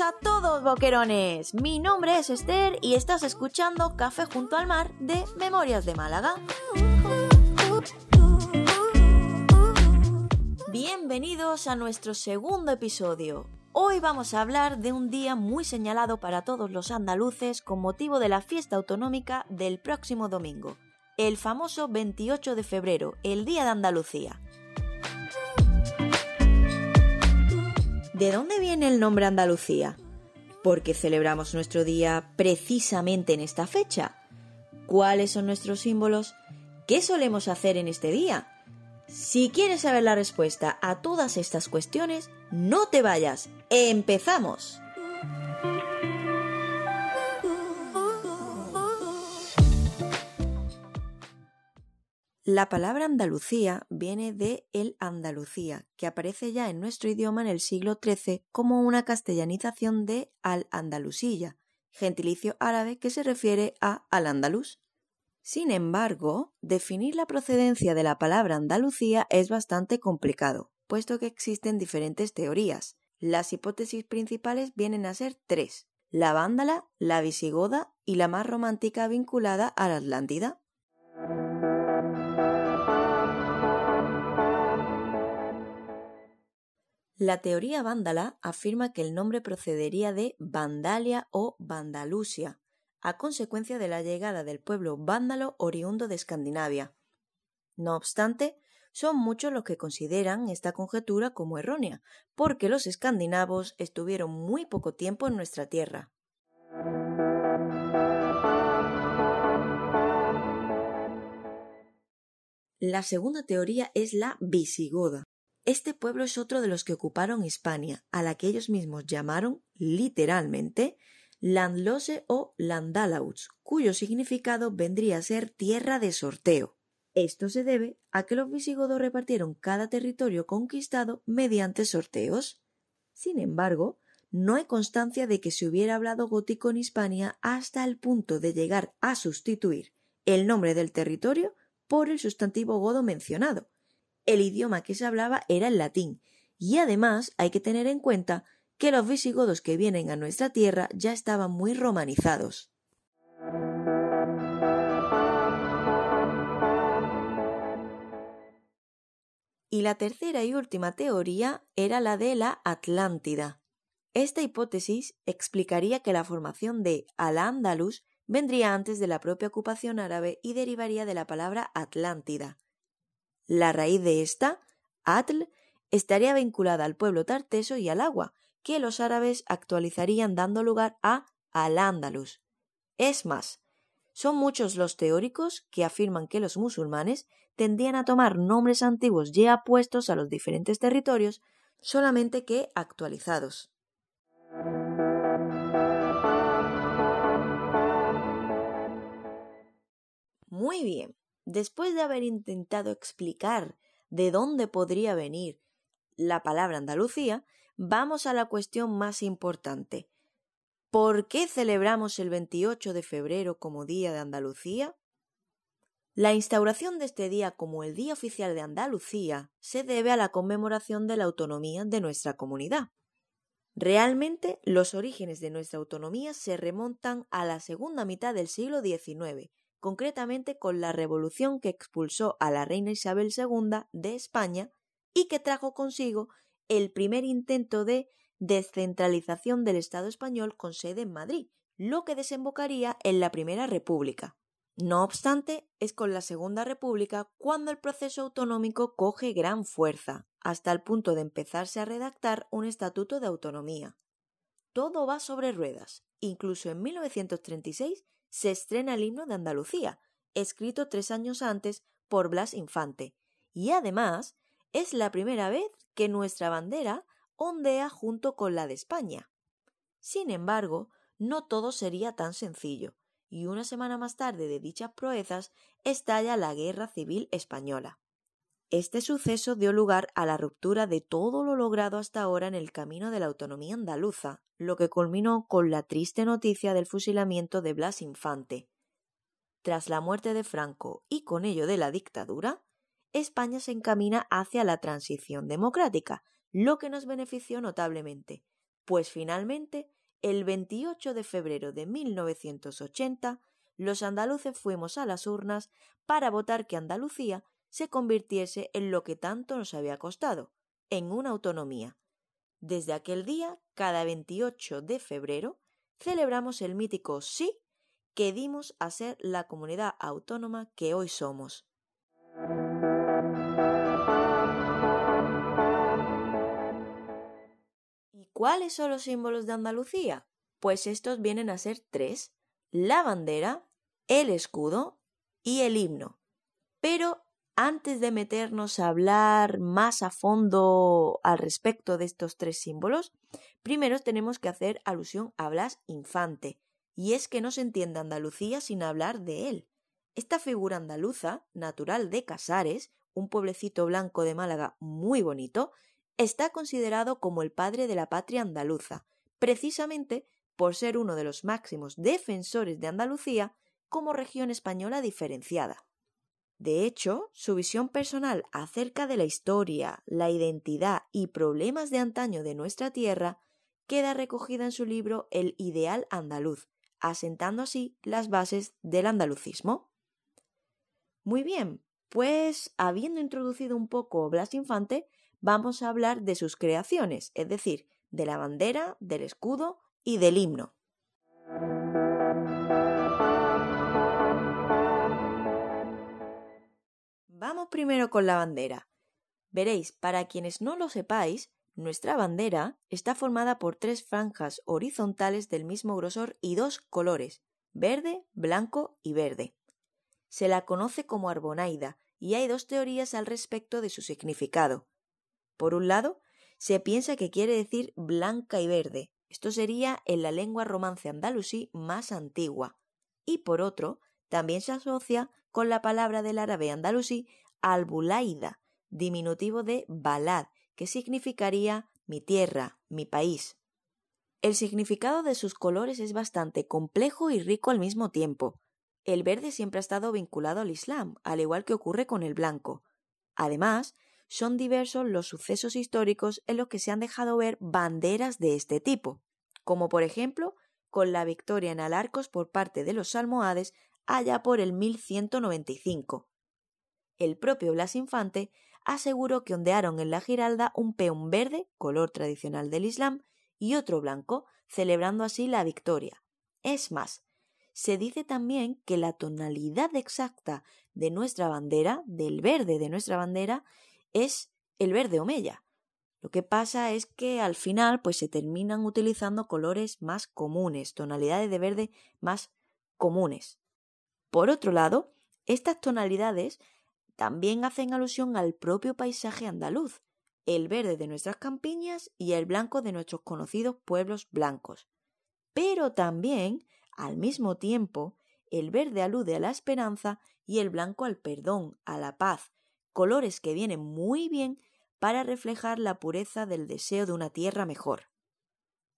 a todos, boquerones. Mi nombre es Esther y estás escuchando Café junto al mar de Memorias de Málaga. Bienvenidos a nuestro segundo episodio. Hoy vamos a hablar de un día muy señalado para todos los andaluces con motivo de la fiesta autonómica del próximo domingo, el famoso 28 de febrero, el Día de Andalucía. ¿De dónde viene el nombre Andalucía? ¿Por celebramos nuestro día precisamente en esta fecha? ¿Cuáles son nuestros símbolos? ¿Qué solemos hacer en este día? Si quieres saber la respuesta a todas estas cuestiones, no te vayas. ¡Empezamos! La palabra Andalucía viene de el Andalucía, que aparece ya en nuestro idioma en el siglo XIII como una castellanización de al-Andalusilla, gentilicio árabe que se refiere a al-andalus. Sin embargo, definir la procedencia de la palabra Andalucía es bastante complicado, puesto que existen diferentes teorías. Las hipótesis principales vienen a ser tres: la vándala, la visigoda y la más romántica vinculada a la Atlántida. La teoría vándala afirma que el nombre procedería de Vandalia o Vandalusia, a consecuencia de la llegada del pueblo vándalo oriundo de Escandinavia. No obstante, son muchos los que consideran esta conjetura como errónea, porque los escandinavos estuvieron muy poco tiempo en nuestra tierra. La segunda teoría es la visigoda, este pueblo es otro de los que ocuparon Hispania, a la que ellos mismos llamaron, literalmente, Landlose o Landalauts, cuyo significado vendría a ser tierra de sorteo. Esto se debe a que los visigodos repartieron cada territorio conquistado mediante sorteos. Sin embargo, no hay constancia de que se hubiera hablado gótico en Hispania hasta el punto de llegar a sustituir el nombre del territorio por el sustantivo godo mencionado, el idioma que se hablaba era el latín, y además hay que tener en cuenta que los visigodos que vienen a nuestra tierra ya estaban muy romanizados. Y la tercera y última teoría era la de la Atlántida. Esta hipótesis explicaría que la formación de Al-Ándalus vendría antes de la propia ocupación árabe y derivaría de la palabra Atlántida, la raíz de esta, atl, estaría vinculada al pueblo tarteso y al agua, que los árabes actualizarían dando lugar a al-Ándalus. Es más, son muchos los teóricos que afirman que los musulmanes tendían a tomar nombres antiguos ya puestos a los diferentes territorios, solamente que actualizados. Muy bien, Después de haber intentado explicar de dónde podría venir la palabra Andalucía, vamos a la cuestión más importante. ¿Por qué celebramos el 28 de febrero como Día de Andalucía? La instauración de este día como el Día Oficial de Andalucía se debe a la conmemoración de la autonomía de nuestra comunidad. Realmente los orígenes de nuestra autonomía se remontan a la segunda mitad del siglo XIX, concretamente con la revolución que expulsó a la reina Isabel II de España y que trajo consigo el primer intento de descentralización del Estado español con sede en Madrid, lo que desembocaría en la Primera República. No obstante, es con la Segunda República cuando el proceso autonómico coge gran fuerza, hasta el punto de empezarse a redactar un estatuto de autonomía. Todo va sobre ruedas. Incluso en 1936 se estrena el himno de Andalucía, escrito tres años antes por Blas Infante, y además es la primera vez que nuestra bandera ondea junto con la de España. Sin embargo, no todo sería tan sencillo, y una semana más tarde de dichas proezas estalla la Guerra Civil Española. Este suceso dio lugar a la ruptura de todo lo logrado hasta ahora en el camino de la autonomía andaluza, lo que culminó con la triste noticia del fusilamiento de Blas Infante. Tras la muerte de Franco y con ello de la dictadura, España se encamina hacia la transición democrática, lo que nos benefició notablemente, pues finalmente, el 28 de febrero de 1980, los andaluces fuimos a las urnas para votar que Andalucía se convirtiese en lo que tanto nos había costado, en una autonomía. Desde aquel día, cada 28 de febrero, celebramos el mítico sí que dimos a ser la comunidad autónoma que hoy somos. Cuáles son los símbolos de Andalucía? Pues estos vienen a ser tres, la bandera, el escudo y el himno. Pero antes de meternos a hablar más a fondo al respecto de estos tres símbolos, primero tenemos que hacer alusión a Blas Infante, y es que no se entiende Andalucía sin hablar de él. Esta figura andaluza, natural de Casares, un pueblecito blanco de Málaga muy bonito, está considerado como el padre de la patria andaluza, precisamente por ser uno de los máximos defensores de Andalucía como región española diferenciada. De hecho, su visión personal acerca de la historia, la identidad y problemas de antaño de nuestra tierra queda recogida en su libro El ideal andaluz, asentando así las bases del andalucismo. Muy bien, pues habiendo introducido un poco Blas Infante, vamos a hablar de sus creaciones, es decir, de la bandera, del escudo y del himno. Vamos primero con la bandera. Veréis, para quienes no lo sepáis, nuestra bandera está formada por tres franjas horizontales del mismo grosor y dos colores, verde, blanco y verde. Se la conoce como arbonaida y hay dos teorías al respecto de su significado. Por un lado, se piensa que quiere decir blanca y verde, esto sería en la lengua romance andalusí más antigua, y por otro, también se asocia con la palabra del árabe andalusí albulaida, diminutivo de balad, que significaría mi tierra, mi país. El significado de sus colores es bastante complejo y rico al mismo tiempo. El verde siempre ha estado vinculado al Islam, al igual que ocurre con el blanco. Además, son diversos los sucesos históricos en los que se han dejado ver banderas de este tipo, como por ejemplo con la victoria en Alarcos por parte de los almohades allá por el 1195. El propio Blas Infante aseguró que ondearon en la Giralda un peón verde, color tradicional del Islam, y otro blanco, celebrando así la victoria. Es más, se dice también que la tonalidad exacta de nuestra bandera, del verde de nuestra bandera, es el verde omeya. Lo que pasa es que al final pues se terminan utilizando colores más comunes, tonalidades de verde más comunes. Por otro lado, estas tonalidades también hacen alusión al propio paisaje andaluz, el verde de nuestras campiñas y el blanco de nuestros conocidos pueblos blancos. Pero también, al mismo tiempo, el verde alude a la esperanza y el blanco al perdón, a la paz, colores que vienen muy bien para reflejar la pureza del deseo de una tierra mejor.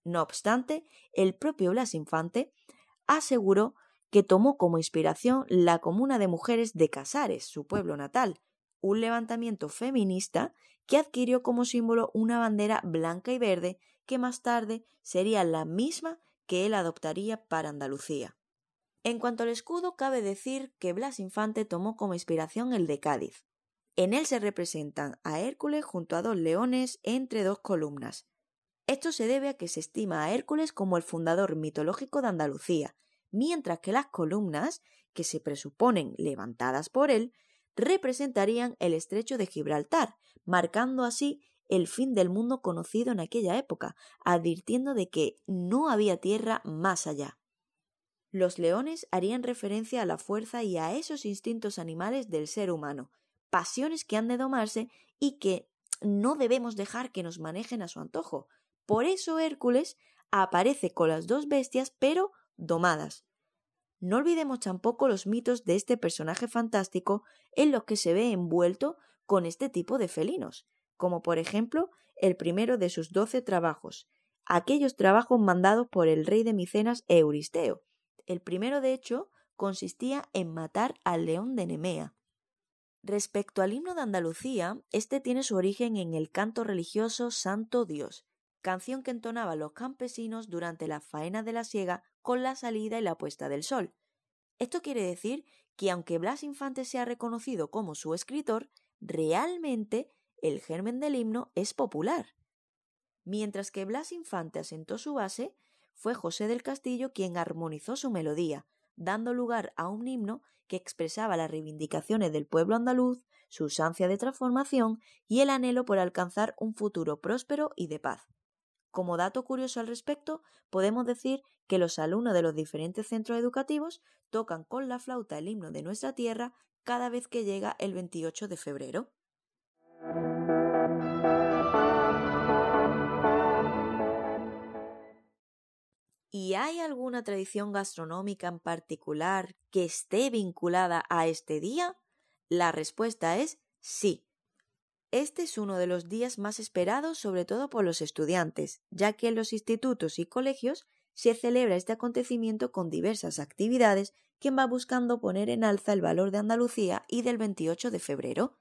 No obstante, el propio Blas Infante aseguró que tomó como inspiración la Comuna de Mujeres de Casares, su pueblo natal, un levantamiento feminista que adquirió como símbolo una bandera blanca y verde que más tarde sería la misma que él adoptaría para Andalucía. En cuanto al escudo, cabe decir que Blas Infante tomó como inspiración el de Cádiz. En él se representan a Hércules junto a dos leones entre dos columnas. Esto se debe a que se estima a Hércules como el fundador mitológico de Andalucía, mientras que las columnas, que se presuponen levantadas por él, representarían el estrecho de Gibraltar, marcando así el fin del mundo conocido en aquella época, advirtiendo de que no había tierra más allá. Los leones harían referencia a la fuerza y a esos instintos animales del ser humano, pasiones que han de domarse y que no debemos dejar que nos manejen a su antojo. Por eso Hércules aparece con las dos bestias, pero domadas. No olvidemos tampoco los mitos de este personaje fantástico en los que se ve envuelto con este tipo de felinos, como por ejemplo el primero de sus doce trabajos, aquellos trabajos mandados por el rey de Micenas Euristeo. El primero, de hecho, consistía en matar al león de Nemea. Respecto al himno de Andalucía, este tiene su origen en el canto religioso Santo Dios, canción que entonaban los campesinos durante la faena de la siega con la salida y la puesta del sol. Esto quiere decir que aunque Blas Infante sea reconocido como su escritor, realmente el germen del himno es popular. Mientras que Blas Infante asentó su base, fue José del Castillo quien armonizó su melodía, dando lugar a un himno que expresaba las reivindicaciones del pueblo andaluz, su ansia de transformación y el anhelo por alcanzar un futuro próspero y de paz. Como dato curioso al respecto, podemos decir que los alumnos de los diferentes centros educativos tocan con la flauta el himno de nuestra tierra cada vez que llega el 28 de febrero. ¿Y hay alguna tradición gastronómica en particular que esté vinculada a este día? La respuesta es sí. Este es uno de los días más esperados sobre todo por los estudiantes, ya que en los institutos y colegios se celebra este acontecimiento con diversas actividades que va buscando poner en alza el valor de Andalucía y del 28 de febrero.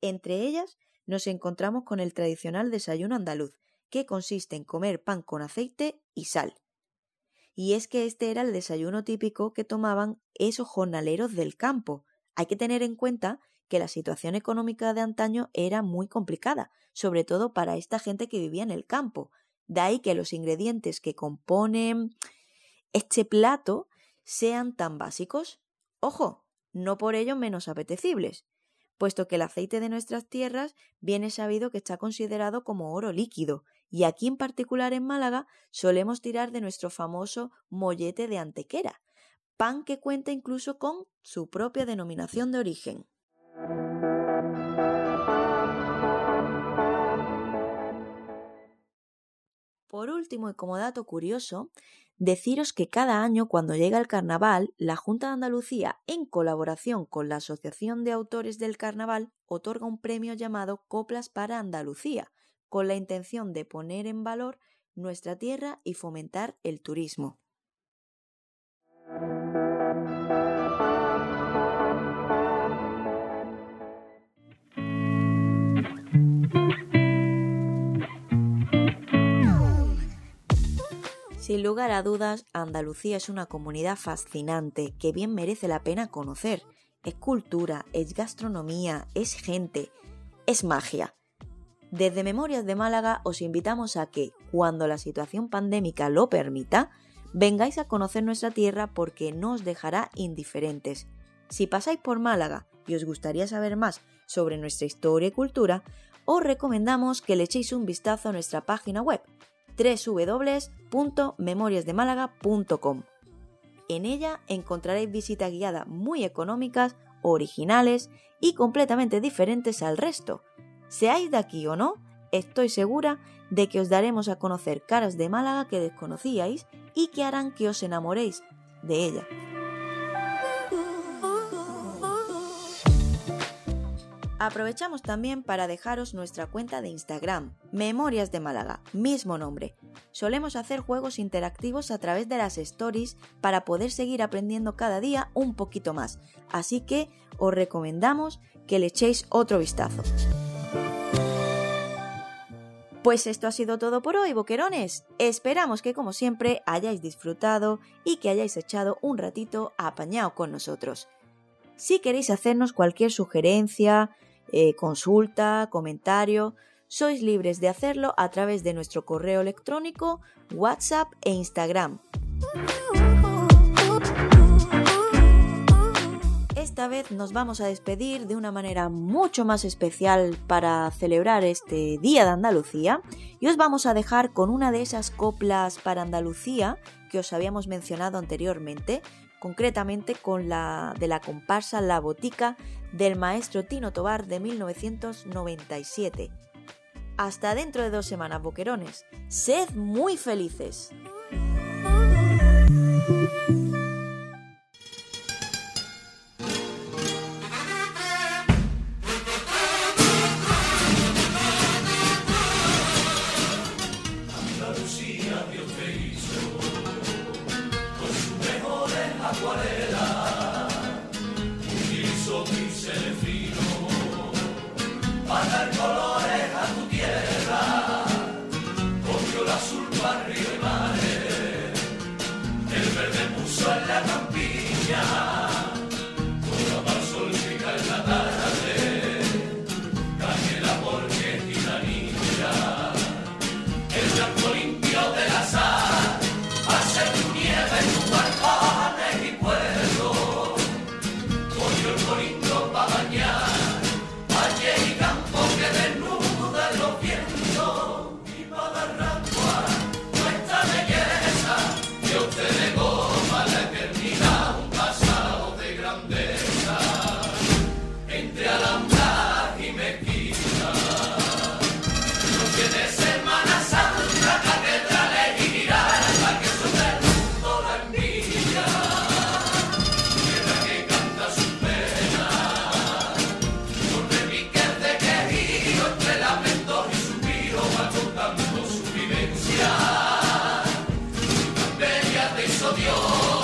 Entre ellas nos encontramos con el tradicional desayuno andaluz, que consiste en comer pan con aceite y sal. Y es que este era el desayuno típico que tomaban esos jornaleros del campo. Hay que tener en cuenta que la situación económica de antaño era muy complicada, sobre todo para esta gente que vivía en el campo. De ahí que los ingredientes que componen este plato sean tan básicos. Ojo, no por ello menos apetecibles, puesto que el aceite de nuestras tierras viene sabido que está considerado como oro líquido, y aquí en particular en Málaga solemos tirar de nuestro famoso mollete de antequera, pan que cuenta incluso con su propia denominación de origen. Por último, y como dato curioso, deciros que cada año cuando llega el carnaval, la Junta de Andalucía, en colaboración con la Asociación de Autores del Carnaval, otorga un premio llamado Coplas para Andalucía, con la intención de poner en valor nuestra tierra y fomentar el turismo. Sin lugar a dudas, Andalucía es una comunidad fascinante que bien merece la pena conocer. Es cultura, es gastronomía, es gente, es magia. Desde Memorias de Málaga os invitamos a que, cuando la situación pandémica lo permita, vengáis a conocer nuestra tierra porque no os dejará indiferentes. Si pasáis por Málaga y os gustaría saber más sobre nuestra historia y cultura, os recomendamos que le echéis un vistazo a nuestra página web www.memoriasdemálaga.com. En ella encontraréis visitas guiadas muy económicas, originales y completamente diferentes al resto. Seáis de aquí o no, estoy segura de que os daremos a conocer caras de Málaga que desconocíais y que harán que os enamoréis de ella. Aprovechamos también para dejaros nuestra cuenta de Instagram, Memorias de Málaga, mismo nombre. Solemos hacer juegos interactivos a través de las stories para poder seguir aprendiendo cada día un poquito más, así que os recomendamos que le echéis otro vistazo. Pues esto ha sido todo por hoy, boquerones. Esperamos que como siempre hayáis disfrutado y que hayáis echado un ratito apañado con nosotros. Si queréis hacernos cualquier sugerencia, eh, consulta, comentario, sois libres de hacerlo a través de nuestro correo electrónico, WhatsApp e Instagram. Esta vez nos vamos a despedir de una manera mucho más especial para celebrar este Día de Andalucía y os vamos a dejar con una de esas coplas para Andalucía que os habíamos mencionado anteriormente, concretamente con la de la comparsa La Botica del maestro Tino Tobar de 1997. Hasta dentro de dos semanas, boquerones. Sed muy felices. barrio, el barrio. eso Dios.